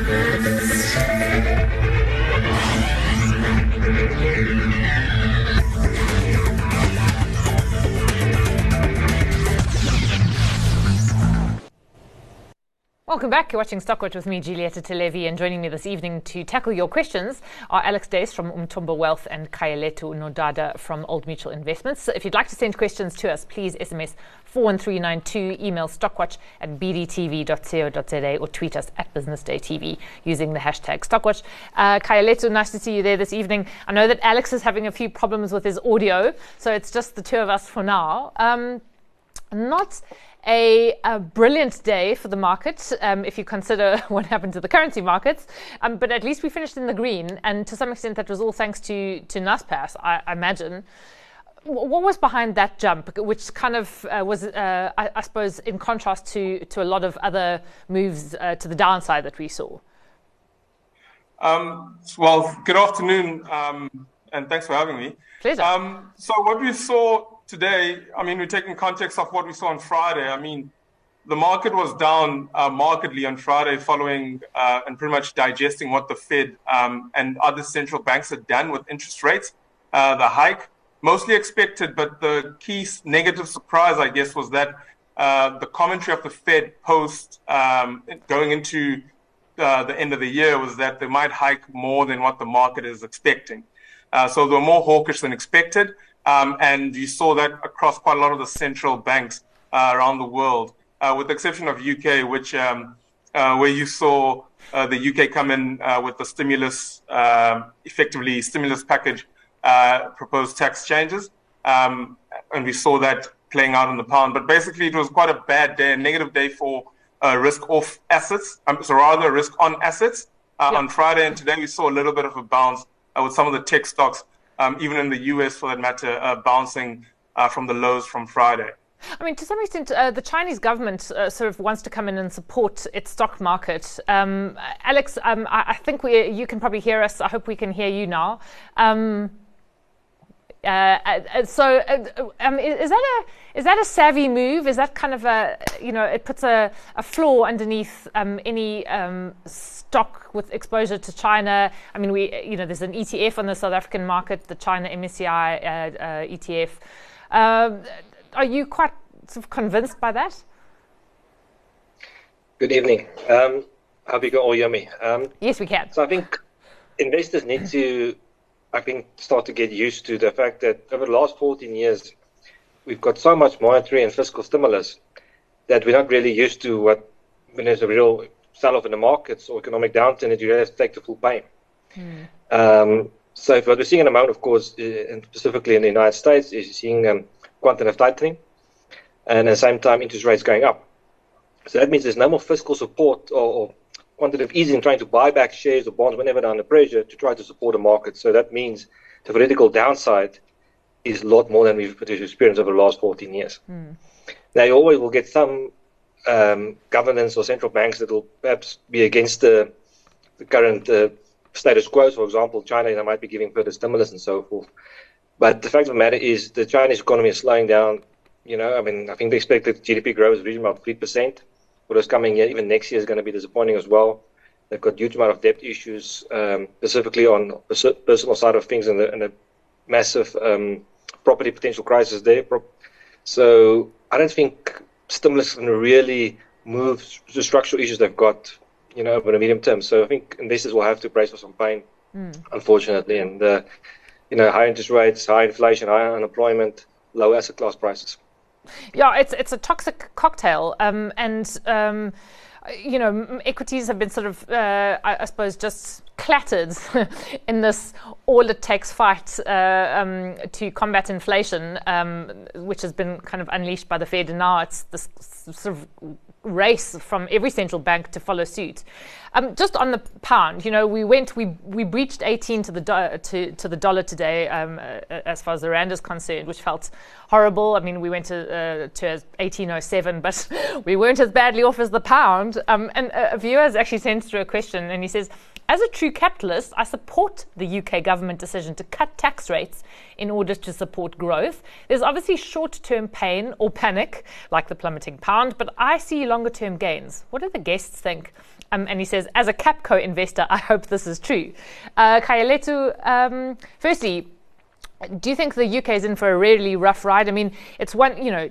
Thank you. Welcome back. You're watching Stockwatch with me, Giulietta Talevi, and joining me this evening to tackle your questions are Alex Duys from Umthombo Wealth and Kayalethu Nodada from Old Mutual Investments. So if you'd like to send questions to us, please SMS 41392, email stockwatch at bdtv.co.za or tweet us at businessdaytv using the hashtag stockwatch. Uh, Kayalethu, nice to see you there this evening. I know that Alex is having a few problems with his audio, so it's just the two of us for now. Um, not a, a, brilliant day for the market um, if you consider what happened to the currency markets. Um, but at least we finished in the green, and to some extent that was all thanks to to Naspers, I, I imagine. What was behind that jump, which kind of uh, was, uh, I, I, suppose, in contrast to to a lot of other moves uh, to the downside that we saw? Um, well, good afternoon, um, and thanks for having me. Pleasure. Um, so what we saw today, I mean, we're taking context of what we saw on Friday. I mean, the market was down uh, markedly on Friday following uh, and pretty much digesting what the Fed um, and other central banks had done with interest rates. Uh, the hike, mostly expected, but the key negative surprise, I guess, was that uh, the commentary of the Fed post um, going into uh, the end of the year was that they might hike more than what the market is expecting. Uh, so they were more hawkish than expected. Um, and you saw that across quite a lot of the central banks uh, around the world, uh, with the exception of UK, which um, uh, where you saw uh, the UK come in uh, with the stimulus, um, effectively stimulus package, uh, proposed tax changes, um, and we saw that playing out in the pound. But basically, it was quite a bad day, a negative day for risk-off assets, um, so rather risk on assets. Yeah. On Friday and today, we saw a little bit of a bounce with some of the tech stocks um, even in the US for that matter, uh, bouncing uh, from the lows from Friday. I mean, to some extent, uh, the Chinese government uh, sort of wants to come in and support its stock market. Um, Alex, um, I, I, think we, you can probably hear us. I hope we can hear you now. Um, uh, uh so, uh, um, is that a is that a savvy move? Is that kind of a you know it puts a, a floor underneath um, any um, stock with exposure to China. I mean, we, you know, there's an ETF on the South African market, the China MSCI uh, uh, ETF. Um, are you quite sort of convinced by that? Good evening. Um, hope you can all hear me. Um, yes, we can. So I think investors need to, I think, start to get used to the fact that over the last 14 years, we've got so much monetary and fiscal stimulus that we're not really used to what when there's a real sell off in the markets or economic downturn that you have to take the full pain. Mm. Um, so what we're seeing at the moment, of course, and specifically in the United States, is seeing um, quantitative tightening, and at the same time interest rates going up. So that means there's no more fiscal support or, or quantitative easing trying to buy back shares or bonds whenever they're under pressure to try to support the market. So that means the political downside is a lot more than we've experienced over the last 14 years. Mm. Now you always will get some um, governance or central banks that will perhaps be against the, the current uh, status quo. For example, China they might be giving further stimulus and so forth. But the fact of the matter is, the Chinese economy is slowing down. You know, I mean, I think they expect that GDP growth is reaching about three percent for this coming year. Even next year is going to be disappointing as well. They've got huge amount of debt issues, um, specifically on the personal side of things, and a massive um, property potential crisis there. So I don't think stimulus can really move the structural issues they've got, you know, over the medium term. So I think investors will have to brace for some pain, mm. unfortunately. And, uh, you know, high interest rates, high inflation, high unemployment, low asset class prices. Yeah, it's it's a toxic cocktail, um, and um, you know, equities have been sort of, uh, I, I, suppose, just clattered in this all it takes fight uh, um, to combat inflation, um, which has been kind of unleashed by the Fed. And now it's this sort of race from every central bank to follow suit. Um, just on the pound, you know, we went, we we breached 18 to the do- to, to the dollar today, um, uh, as far as the rand is concerned, which felt horrible. I mean, we went to uh, to 1807, but we weren't as badly off as the pound. Um, and a, a viewer has actually sent through a question, and he says, as a true capitalist, I support the UK government decision to cut tax rates in order to support growth. There's obviously short term pain or panic, like the plummeting pound, but I see longer term gains. What do the guests think? Um, and he says, as a Capco investor, I hope this is true. Uh, Kayalethu, um, firstly, do you think the UK is in for a really rough ride? I mean, it's one, you know,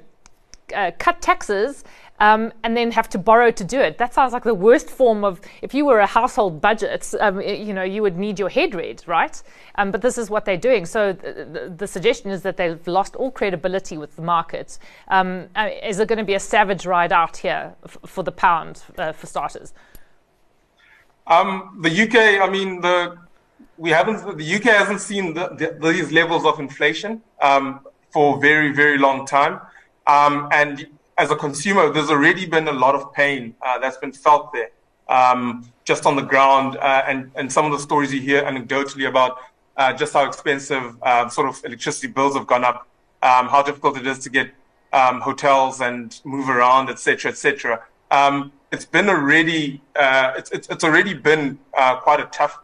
uh, cut taxes um, and then have to borrow to do it. That sounds like the worst form of, if you were a household budget, um, you know, you would need your head read, right? Um, but this is what they're doing. So th- the, the, suggestion is that they've lost all credibility with the market. Um, uh, is it going to be a savage ride out here f- for the pound, uh, for starters? Um, the UK, I mean, the we haven't the UK hasn't seen the, the, these levels of inflation um, for a very very long time, and as a consumer, there's already been a lot of pain uh, that's been felt there, um, just on the ground, uh, and and some of the stories you hear anecdotally about uh, just how expensive uh, sort of electricity bills have gone up, um, how difficult it is to get um, hotels and move around, etc., etc. Um, it's been already uh, it's, it's, it's already been uh, quite a tough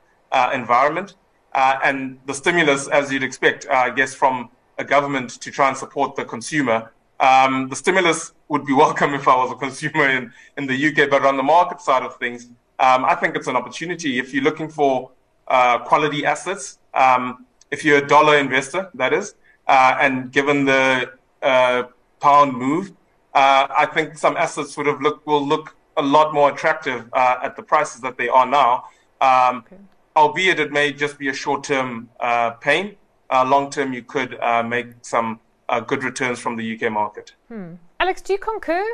environment, and the stimulus, as you'd expect, I guess, from a government to try and support the consumer um, the stimulus would be welcome if I was a consumer in, in the UK, but on the market side of things, um, I think it's an opportunity. If you're looking for uh, quality assets, um, if you're a dollar investor, that is, uh, and given the uh, pound move, uh, I think some assets would have look will look a lot more attractive uh, at the prices that they are now. Um, okay. Albeit it may just be a short-term uh, pain. long-term, you could make some uh, good returns from the UK market. Hmm. Alex, do you concur?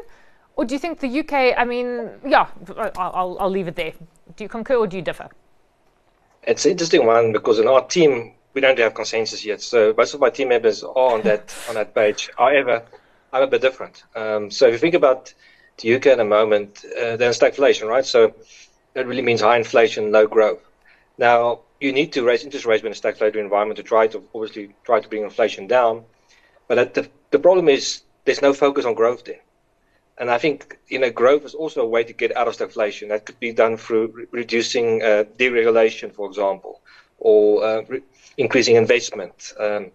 Or do you think the UK, I mean, yeah, I'll, I'll leave it there. Do you concur or do you differ? It's an interesting one because in our team, we don't have consensus yet. So most of my team members are on that on that page. However, I'm a bit different. Um, so if you think about the UK at the moment, uh, there's stagflation, right? So that really means high inflation, low growth. Now you need to raise interest rates in a stagflationary environment to try to obviously try to bring inflation down. But the, the problem is there's no focus on growth there. And I think you know growth is also a way to get out of stagflation. That could be done through re- reducing uh, deregulation, for example, or uh, re- increasing investment, um,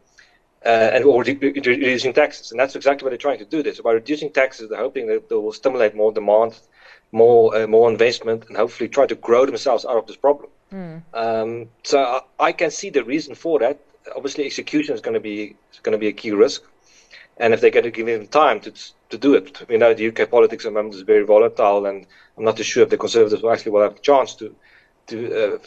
uh, and or re- reducing taxes. And that's exactly what they're trying to do. This by reducing taxes, they're hoping that they will stimulate more demand, more uh, more investment, and hopefully try to grow themselves out of this problem. Mm. Um, so I, I, can see the reason for that obviously execution is going to be going to be a key risk, and if they're going to give him time to to do it, we know the UK politics at the moment is very volatile, and I'm not too sure if the Conservatives will actually will have a chance to to uh,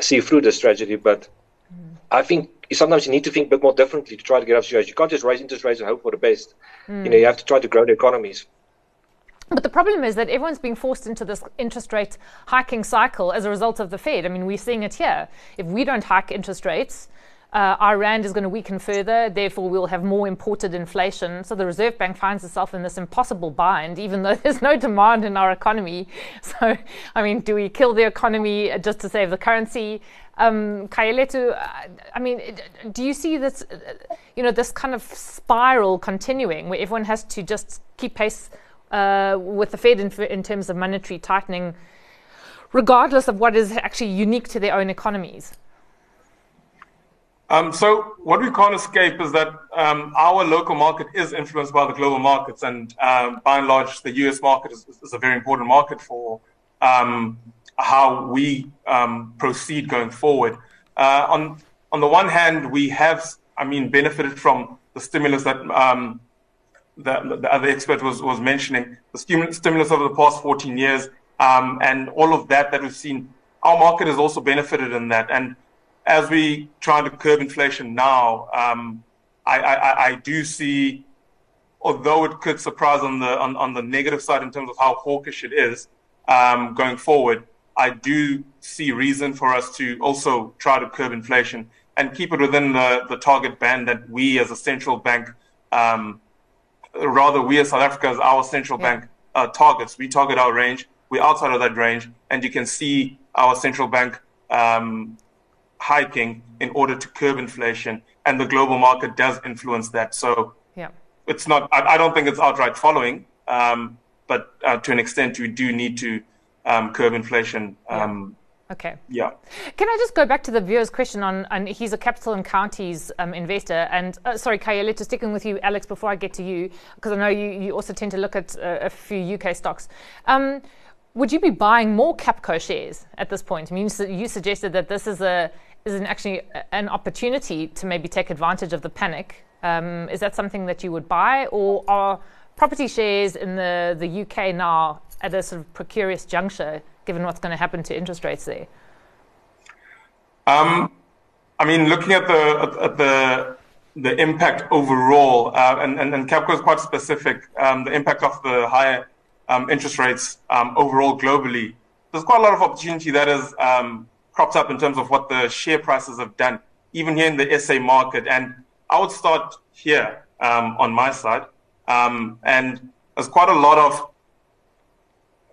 see through this tragedy. But mm. I think sometimes you need to think a bit more differently to try to get out of situation. You can't just raise interest rates and hope for the best. Mm. You know, you have to try to grow the economies. But the problem is that everyone's being forced into this interest rate hiking cycle as a result of the Fed. I mean, we're seeing it here. If we don't hike interest rates, uh, our rand is going to weaken further, therefore, we'll have more imported inflation. So the Reserve Bank finds itself in this impossible bind, even though there's no demand in our economy. So, I mean, do we kill the economy just to save the currency? Um, I mean, do you see this, you know, this kind of spiral continuing where everyone has to just keep pace uh, with the Fed in, in terms of monetary tightening, regardless of what is actually unique to their own economies? Um, so what we can't escape is that um, our local market is influenced by the global markets, and um, by and large, the U.S. market is, is a very important market for um, how we um, proceed going forward. Uh, on on the one hand, we have, I mean, benefited from the stimulus that um, the, the, other expert was was mentioning, the stimulus over the past 14 years, and all of that that we've seen. Our market has also benefited in that, and as we try to curb inflation now, um, I, I, I, do see, although it could surprise on the on, on the negative side in terms of how hawkish it is um, going forward, I do see reason for us to also try to curb inflation and keep it within the, the target band that we as a central bank, um, rather we as South Africa as our central yeah. bank uh, targets. We target our range. We're outside of that range, and you can see our central bank um, hiking in order to curb inflation, and the global market does influence that. So yeah. it's not. I, I don't think it's outright following, um, but uh, to an extent, we do need to um, curb inflation. Um, Okay. Yeah. Can I just go back to the viewer's question on, and he's a capital and counties um, investor. And uh, sorry, Kayalethu, sticking with you, Alex, before I get to you, because I know you, you also tend to look at uh, a few UK stocks. Um, would you be buying more Capco shares at this point? I mean, you suggested that this is a is an actually an opportunity to maybe take advantage of the panic. Um, is that something that you would buy, or are property shares in the, the UK now at a sort of precarious juncture, given what's going to happen to interest rates there? Um, I mean, looking at the at the the impact overall, uh, and, and, and Capco is quite specific, um, the impact of the higher um, interest rates um, overall globally, there's quite a lot of opportunity that has um, cropped up in terms of what the share prices have done, even here in the SA market. And I would start here um, on my side. Um, and there's quite a lot of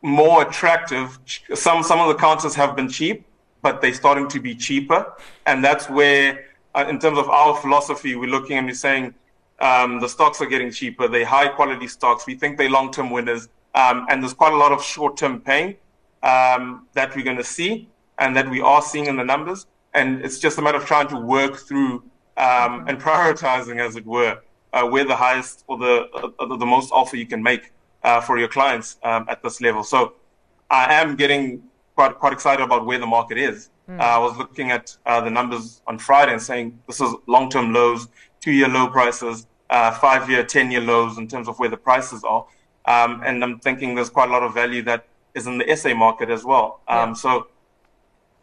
more attractive. Some some of the counters have been cheap, but they're starting to be cheaper, and that's where, uh, in terms of our philosophy, we're looking and we're saying um, the stocks are getting cheaper. They're high quality stocks. We think they're long term winners, um, and there's quite a lot of short term pain um, that we're going to see, and that we are seeing in the numbers. And it's just a matter of trying to work through um, and prioritizing, as it were, uh, where the highest or the uh, the most offer you can make uh, for your clients um, at this level. So I am getting quite quite excited about where the market is. Mm. I was looking at uh, the numbers on Friday and saying this is long term lows, two year low prices, uh, five year, ten year lows in terms of where the prices are. Um, and I'm thinking there's quite a lot of value that is in the SA market as well. Um, yeah. So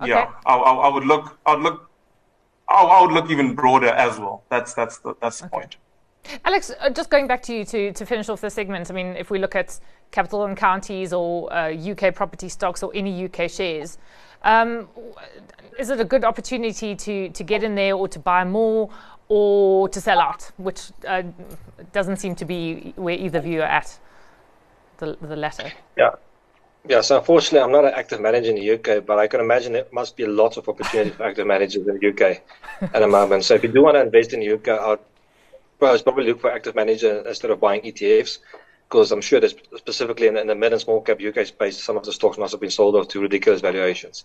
okay. yeah, I, I, I, would look. I would look. I, I, would look even broader as well. That's that's the that's the okay. point. Alex, uh, just going back to you to, to finish off the segment. I mean, if we look at capital and counties or uh, UK property stocks or any UK shares, um, is it a good opportunity to, to get in there or to buy more or to sell out, which uh, doesn't seem to be where either of you are at, the, the latter? Yeah. Yeah, so unfortunately, I'm not an active manager in the UK, but I can imagine there must be lots of opportunity for active managers in the UK at the moment. So if you do want to invest in the UK, I'd probably look for active manager instead of buying ETFs, because I'm sure that specifically in, in, the mid and small cap UK space, some of the stocks must have been sold off to ridiculous valuations.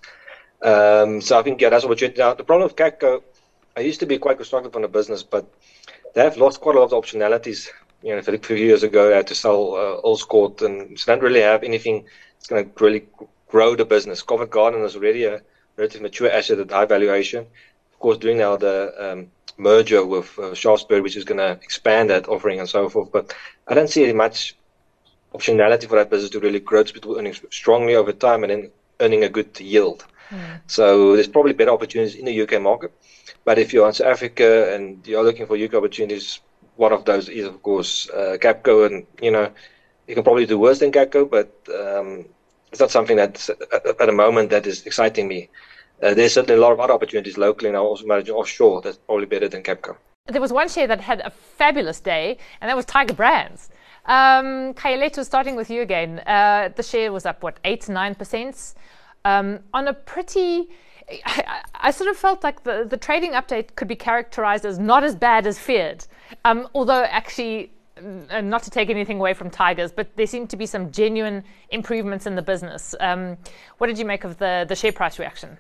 Um, so I think yeah, that's opportunity. Now the problem with Capco, I used to be quite constructive on the business, but they have lost quite a lot of optionalities. You know, a few years ago, they had to sell uh, Earl's and so they don't really have anything that's going to really grow the business. Covent Garden is already a relatively mature asset at high valuation. Of course, doing now the um, merger with uh, Shaftesbury, which is going to expand that offering and so forth. But I don't see any much optionality for that business to really grow its earnings strongly over time and then earning a good yield. Mm. So there's probably better opportunities in the UK market. But if you're in South Africa and you're looking for UK opportunities, one of those is, of course, uh, Capco. And, you know, you can probably do worse than Capco, but um, it's not something that's at, at the moment that is exciting me uh, there's certainly a lot of other opportunities locally, and I also managing offshore. That's probably better than Capco. There was one share that had a fabulous day, and that was Tiger Brands. Um, Kayalethu, starting with you again, uh, the share was up, what, 8 to 9%? Um, on a pretty. I, I, sort of felt like the, the trading update could be characterized as not as bad as feared, um, although actually uh, not to take anything away from Tigers, but there seemed to be some genuine improvements in the business. Um, what did you make of the, the share price reaction?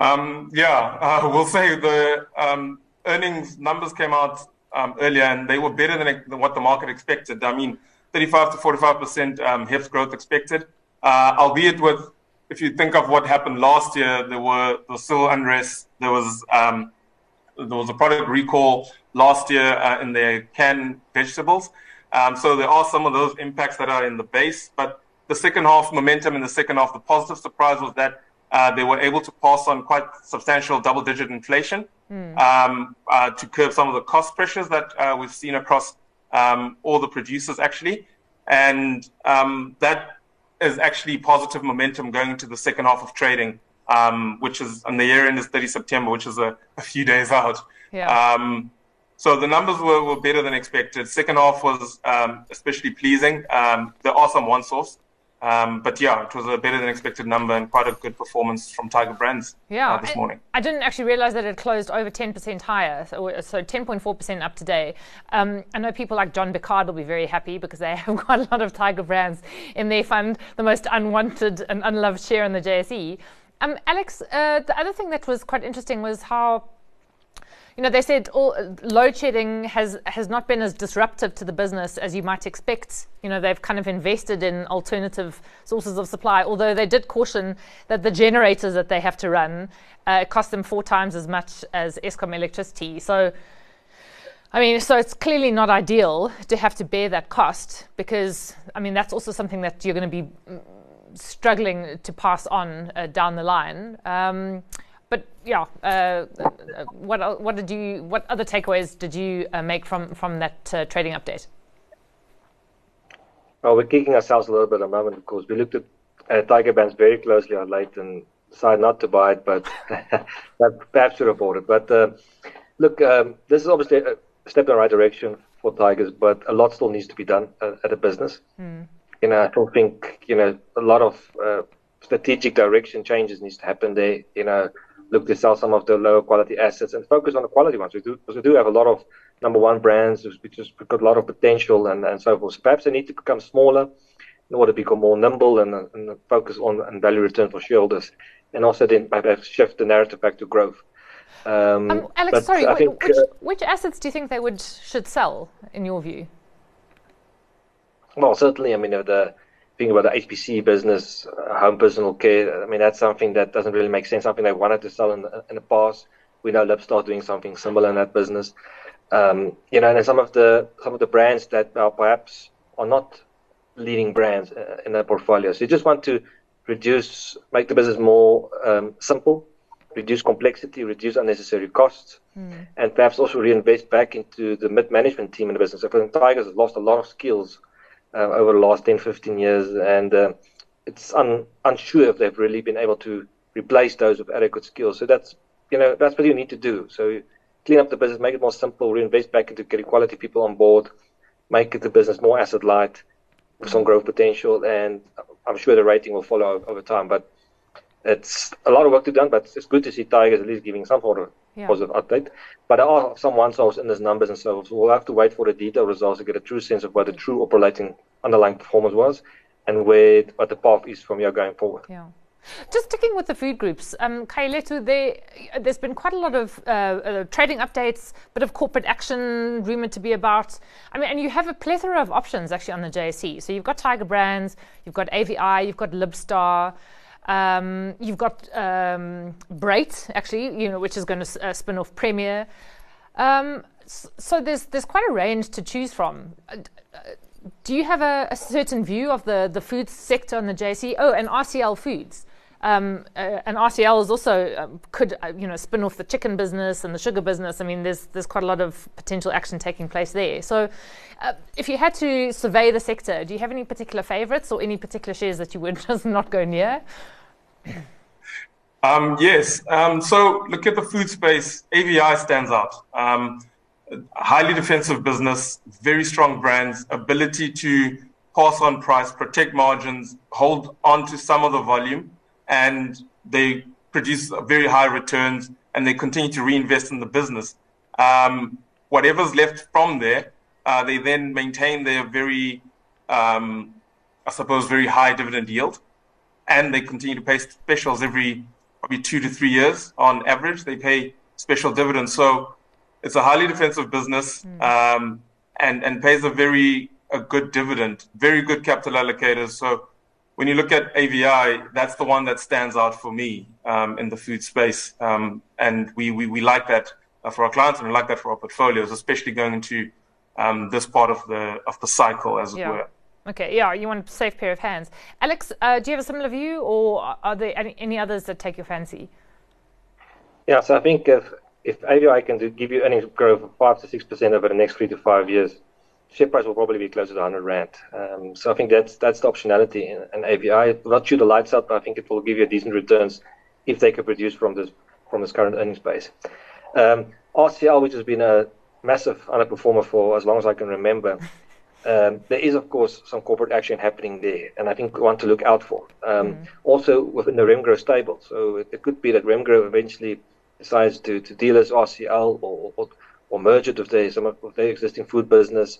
Um, yeah, uh, we'll say the um, earnings numbers came out um, earlier and they were better than, than, what the market expected. I mean, 35 to 45% um, HEPS growth expected, uh, albeit with, if you think of what happened last year, there were there was still unrest. There was um, there was a product recall last year uh, in their canned vegetables. Um, so there are some of those impacts that are in the base, but the second half momentum in the second half, the positive surprise was that uh, they were able to pass on quite substantial double digit inflation mm. um, uh, to curb some of the cost pressures that uh, we've seen across um, all the producers, actually. And um, that is actually positive momentum going into the second half of trading, um, which is, and the year end is 30 September, which is a, a few days out. Yeah. Um, so the numbers were, were better than expected. Second half was um, especially pleasing. there are some one source. Um, but yeah, it was a better than expected number and quite a good performance from Tiger Brands yeah, uh, this morning. I didn't actually realize that it closed over 10% higher, so, so 10.4% up today. Um, I know people like John Picard will be very happy because they have quite a lot of Tiger Brands in their fund, the most unwanted and unloved share in the JSE. Um, Alex, uh, the other thing that was quite interesting was how you know, they said all load shedding has has not been as disruptive to the business as you might expect. You know, they've kind of invested in alternative sources of supply, although they did caution that the generators that they have to run uh, cost them four times as much as Eskom electricity. So. I mean, so it's clearly not ideal to have to bear that cost because, I mean, that's also something that you're going to be struggling to pass on uh, down the line. Um, but yeah, uh, what what did you what other takeaways did you uh, make from from that uh, trading update? Well, we're kicking ourselves a little bit at the moment, because. We looked at uh, Tiger Brands very closely on late and decided not to buy it, but perhaps should have bought it. But uh, look, um, this is obviously a step in the right direction for Tigers, but a lot still needs to be done at a business. Mm. You know, I don't think you know a lot of strategic direction changes needs to happen there. You know look to sell some of the lower quality assets and focus on the quality ones. We do, because we do have a lot of number one brands, which has got a lot of potential and, and so forth. So perhaps they need to become smaller in order to become more nimble and, and focus on and value return for shareholders. And also then perhaps shift the narrative back to growth. Um, um, Alex, sorry, think, which, uh, which assets do you think they would should sell in your view? Well, certainly, I mean, the thing about the HPC business, uh, home personal care, I mean, that's something that doesn't really make sense, something they wanted to sell in the, in the past. We know Libstar doing something similar in that business. Um, you know, and some of the some of the brands that are perhaps are not leading brands uh, in their portfolio. So you just want to reduce, make the business more um, simple, reduce complexity, reduce unnecessary costs, mm. and perhaps also reinvest back into the mid management team in the business. So Tigers has lost a lot of skills uh, over the last 10, 15 years, and uh, it's un, unsure if they've really been able to replace those with adequate skills. So that's you know that's what you need to do. So clean up the business, make it more simple, reinvest back into getting quality people on board, make the business more asset light, with some growth potential, and I'm sure the rating will follow over time. But it's a lot of work to be done, but it's good to see Tigers at least giving some sort of yeah. positive update. But there are some one-offs in these numbers and so. We'll have to wait for the detailed results to get a true sense of what the true operating underlying performance was and where what the path is from here going forward. Yeah. Just sticking with the food groups, um, Kayalethu, there, there's been quite a lot of uh, uh, trading updates, bit of corporate action rumored to be about. I mean, and you have a plethora of options actually on the JSE. So you've got Tiger Brands, you've got AVI, you've got Libstar. Um, you've got um, Brait, actually, you know, which is going to uh, spin off Premier. Um, so there's there's quite a range to choose from. Uh, do you have a, a, certain view of the, the food sector on the JSE? Oh, and RCL Foods. Um, uh, and RCL is also um, could uh, you know spin off the chicken business and the sugar business. I mean, there's there's quite a lot of potential action taking place there. So, uh, if you had to survey the sector, do you have any particular favourites or any particular shares that you would just not go near? Um, yes. Um, so look at the food space. AVI stands out. Um, highly defensive business, very strong brands, ability to pass on price, protect margins, hold on to some of the volume, and they produce very high returns and they continue to reinvest in the business. Um, whatever's left from there, uh, they then maintain their very, um, I suppose, very high dividend yield and they continue to pay specials every probably two to three years on average. They pay special dividends, so it's a highly defensive business mm. um, and and pays a very a good dividend, very good capital allocators. So when you look at AVI, that's the one that stands out for me um, in the food space, um, and we, we we like that uh, for our clients and we like that for our portfolios, especially going into um, this part of the of the cycle, as it yeah. were. Okay, yeah, you want a safe pair of hands. Alex, uh, do you have a similar view, or are there any, any, others that take your fancy? Yeah, so I think if, if AVI can do, give you earnings growth of 5 to 6% over the next three to five years, share price will probably be closer to 100 Rand. Um, so I think that's that's the optionality in, in AVI. Not shoot the lights out, but I think it will give you decent returns if they can produce from this from this current earnings base. Um, RCL, which has been a massive underperformer for as long as I can remember, um, there is, of course, some corporate action happening there, and I think we want to look out for. Um, mm. Also within the Remgro stable. So it, it, could be that Remgro eventually decides to, to deal as RCL or, or, or merge it with their, some of their existing food business,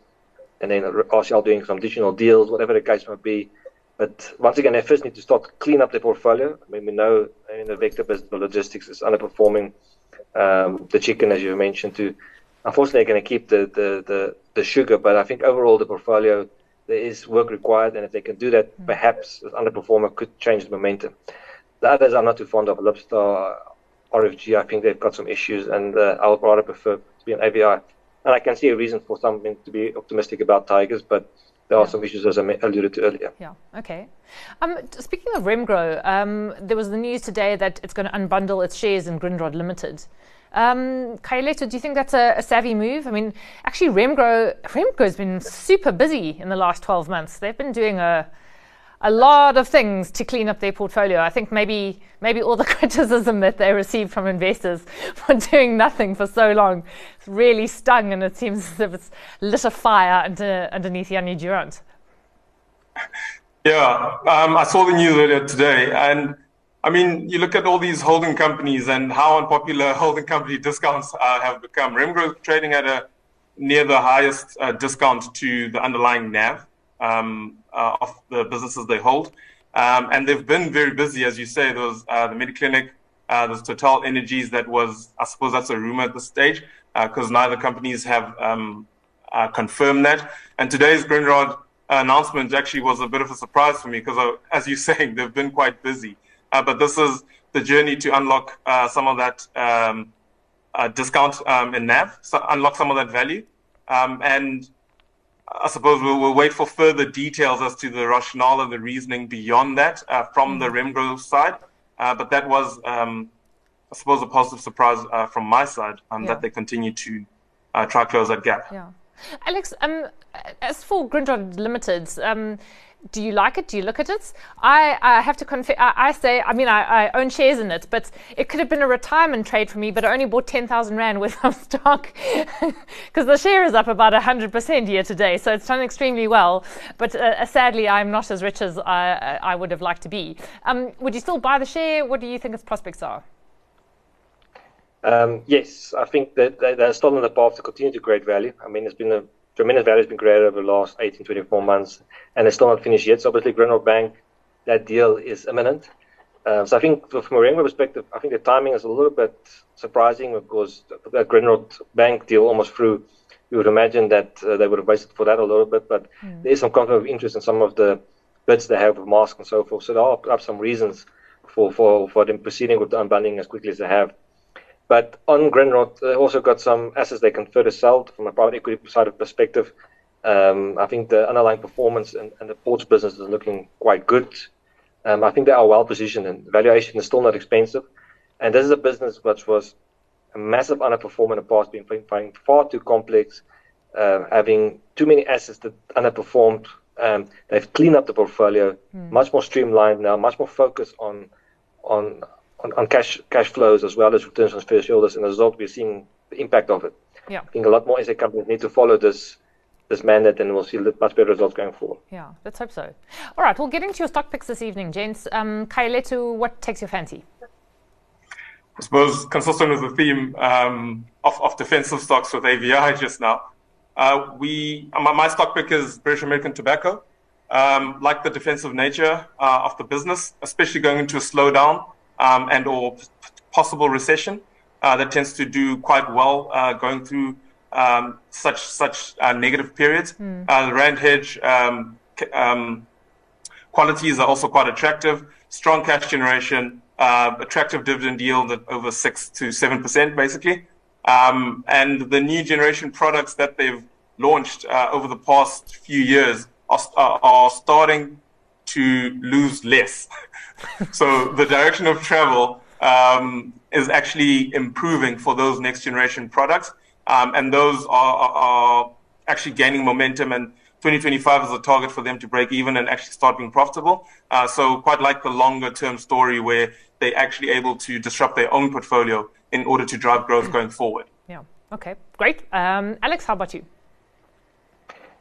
and then RCL doing some additional deals, whatever the case might be. But once again, they first need to start to clean up their portfolio. I mean, we know in the vector business, the logistics is underperforming. um, the chicken, as you mentioned, to unfortunately they're going to keep the, the, the, the sugar, but I think overall the portfolio there is work required, and if they can do that, mm. perhaps an underperformer could change the momentum. The others I'm not too fond of. Libstar, RFG, I think they've got some issues, and uh, I would rather prefer to be an AVI. And I can see a reason for something to be optimistic about Tigers, but there are yeah. some issues as I alluded to earlier. Yeah. Okay. Um, speaking of Remgro, um, there was the news today that it's going to unbundle its shares in Grindrod Limited. Um, Kayalethu, do you think that's a, a, savvy move? I mean, actually, Remgro Remgro's been super busy in the last 12 months. They've been doing a a lot of things to clean up their portfolio. I think maybe maybe all the criticism that they received from investors for doing nothing for so long really stung, and it seems as if it's lit a fire under, underneath Jannie Durand. Yeah, um, I saw the news earlier today, and I mean, you look at all these holding companies and how unpopular holding company discounts uh, have become. Remgro trading at a near the highest uh, discount to the underlying NAV um, uh, of the businesses they hold. Um, and they've been very busy, as you say. There was uh, the Mediclinic, uh, there's Total Energies that was, I suppose that's a rumor at this stage, because uh, neither companies have um, uh, confirmed that. And today's Grindrod announcement actually was a bit of a surprise for me, because as you're saying, they've been quite busy. But this is the journey to unlock some of that um, discount um, in NAV, so unlock some of that value. Um, and I suppose we'll, we'll, wait for further details as to the rationale and the reasoning beyond that uh, from the mm-hmm. Remgro side. Uh, but that was, um, I suppose, a positive surprise uh, from my side um, yeah. that they continue to uh, try to close that gap. Yeah. Alex, um, as for Grindrod Limited, um, do you like it? Do you look at it? I, I have to confess, I, I, say, I mean, I, I, own shares in it, but it could have been a retirement trade for me, but I only bought 10,000 Rand worth of stock because the share is up about 100% year to day. So it's done extremely well. But uh, sadly, I'm not as rich as I, I would have liked to be. Um, would you still buy the share? What do you think its prospects are? Um, yes, I think that they're still on the path to continue to create value. I mean, it's been a tremendous value has been created over the last 18, 24 months, and it's still not finished yet. So obviously, Grindrod Bank, that deal is imminent. Uh, so I think from a Remgro perspective, I think the timing is a little bit surprising because that Grindrod Bank deal almost through. You would imagine that uh, they would have waited for that a little bit, but mm. there is some conflict of interest in some of the bids they have with Maersk and so forth. So there are some reasons for, for, for them proceeding with the unbundling as quickly as they have. But on Grindrod, they also got some assets they can further sell from a private equity side of perspective. Um, I think the underlying performance and, and, the ports business is looking quite good. Um, I think they are well positioned and valuation is still not expensive. And this is a business which was a massive underperformer in the past, being finding far too complex, uh, having too many assets that underperformed. Um, they've cleaned up the portfolio, mm. much more streamlined now, much more focused on on on, on cash cash flows as well as returns on fair shareholders, and as a result, we're seeing the impact of it. Yeah. I think a lot more SA companies need to follow this this mandate, and we'll see much better results going forward. Yeah, let's hope so. All right, we'll get into your stock picks this evening, gents. Um, Kayalethu, what takes your fancy? I suppose consistent with the theme um, of, of defensive stocks with AVI just now, uh, we my, my, stock pick is British American Tobacco. Um, like the defensive nature uh, of the business, especially going into a slowdown um, and or possible recession uh, that tends to do quite well uh, going through um, such such uh, negative periods. Mm. the rand hedge um, um, qualities are also quite attractive. Strong cash generation, uh, attractive dividend yield at over six to seven percent, basically. Um, and the new generation products that they've launched uh, over the past few years are, are starting to lose less. so the direction of travel um, is actually improving for those next generation products. Um, and those are, are, are, actually gaining momentum. And 2025 is a target for them to break even and actually start being profitable. Uh, so quite like the longer term story where they're actually able to disrupt their own portfolio in order to drive growth going forward. Yeah. Okay. Great. Um, Alex, how about you?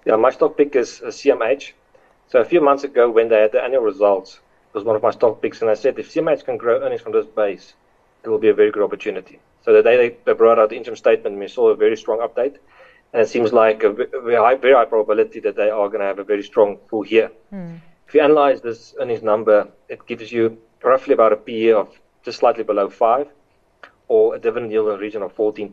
Yeah, my stock pick is uh, CMH. So a few months ago, when they had the annual results, it was one of my stock picks, and I said if CMH can grow earnings from this base, it will be a very good opportunity. So the day they, they brought out the interim statement, we saw a very strong update, and it seems like a very high, very high probability that they are going to have a very strong full year. Mm. If you analyze this earnings number, it gives you roughly about a PE of just slightly below five. or a dividend yield in the region of 14%.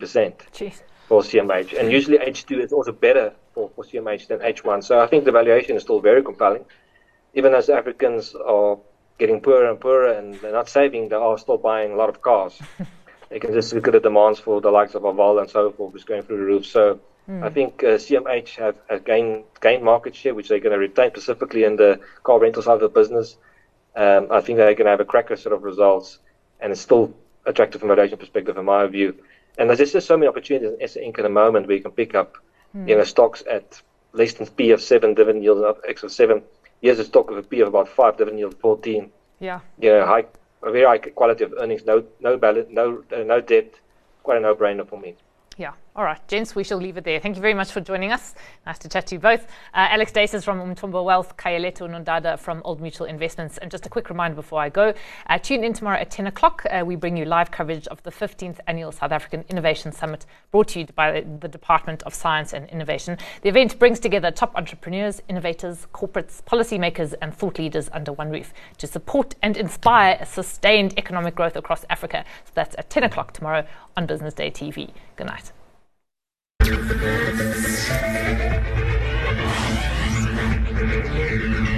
Jeez. For CMH. And usually H2 is also better for, for CMH than H1. So I think the valuation is still very compelling. Even as Africans are getting poorer and poorer and they're not saving, they are still buying a lot of cars. you can just look at the demands for the likes of Aval and so forth, is going through the roof. So mm. I think uh, CMH have, have gained, gained market share, which they're going to retain specifically in the car rental side of the business. Um, I think they're going to have a cracker set of results, and it's still attractive from a valuation perspective, in my view. And there's just so many opportunities in SA Inc. at the moment where you can pick up, mm. you know, stocks at less than P of seven, dividend yield of X of seven. Here's a stock with a P of about five, dividend yield of 14. Yeah. You know, high, a very high quality of earnings, no, no balance, no, uh, no debt. Quite a no-brainer for me. Yeah. All right, gents, we shall leave it there. Thank you very much for joining us. Nice to chat to you both. Uh, Alex Daces from Umthombo Wealth, Kayalethu Nodada from Old Mutual Investments. And just a quick reminder before I go uh, tune in tomorrow at 10 o'clock. Uh, we bring you live coverage of the 15th Annual South African Innovation Summit brought to you by the Department of Science and Innovation. The event brings together top entrepreneurs, innovators, corporates, policymakers, and thought leaders under one roof to support and inspire sustained economic growth across Africa. So that's at 10 o'clock tomorrow on Business Day TV. Good night. Thank you.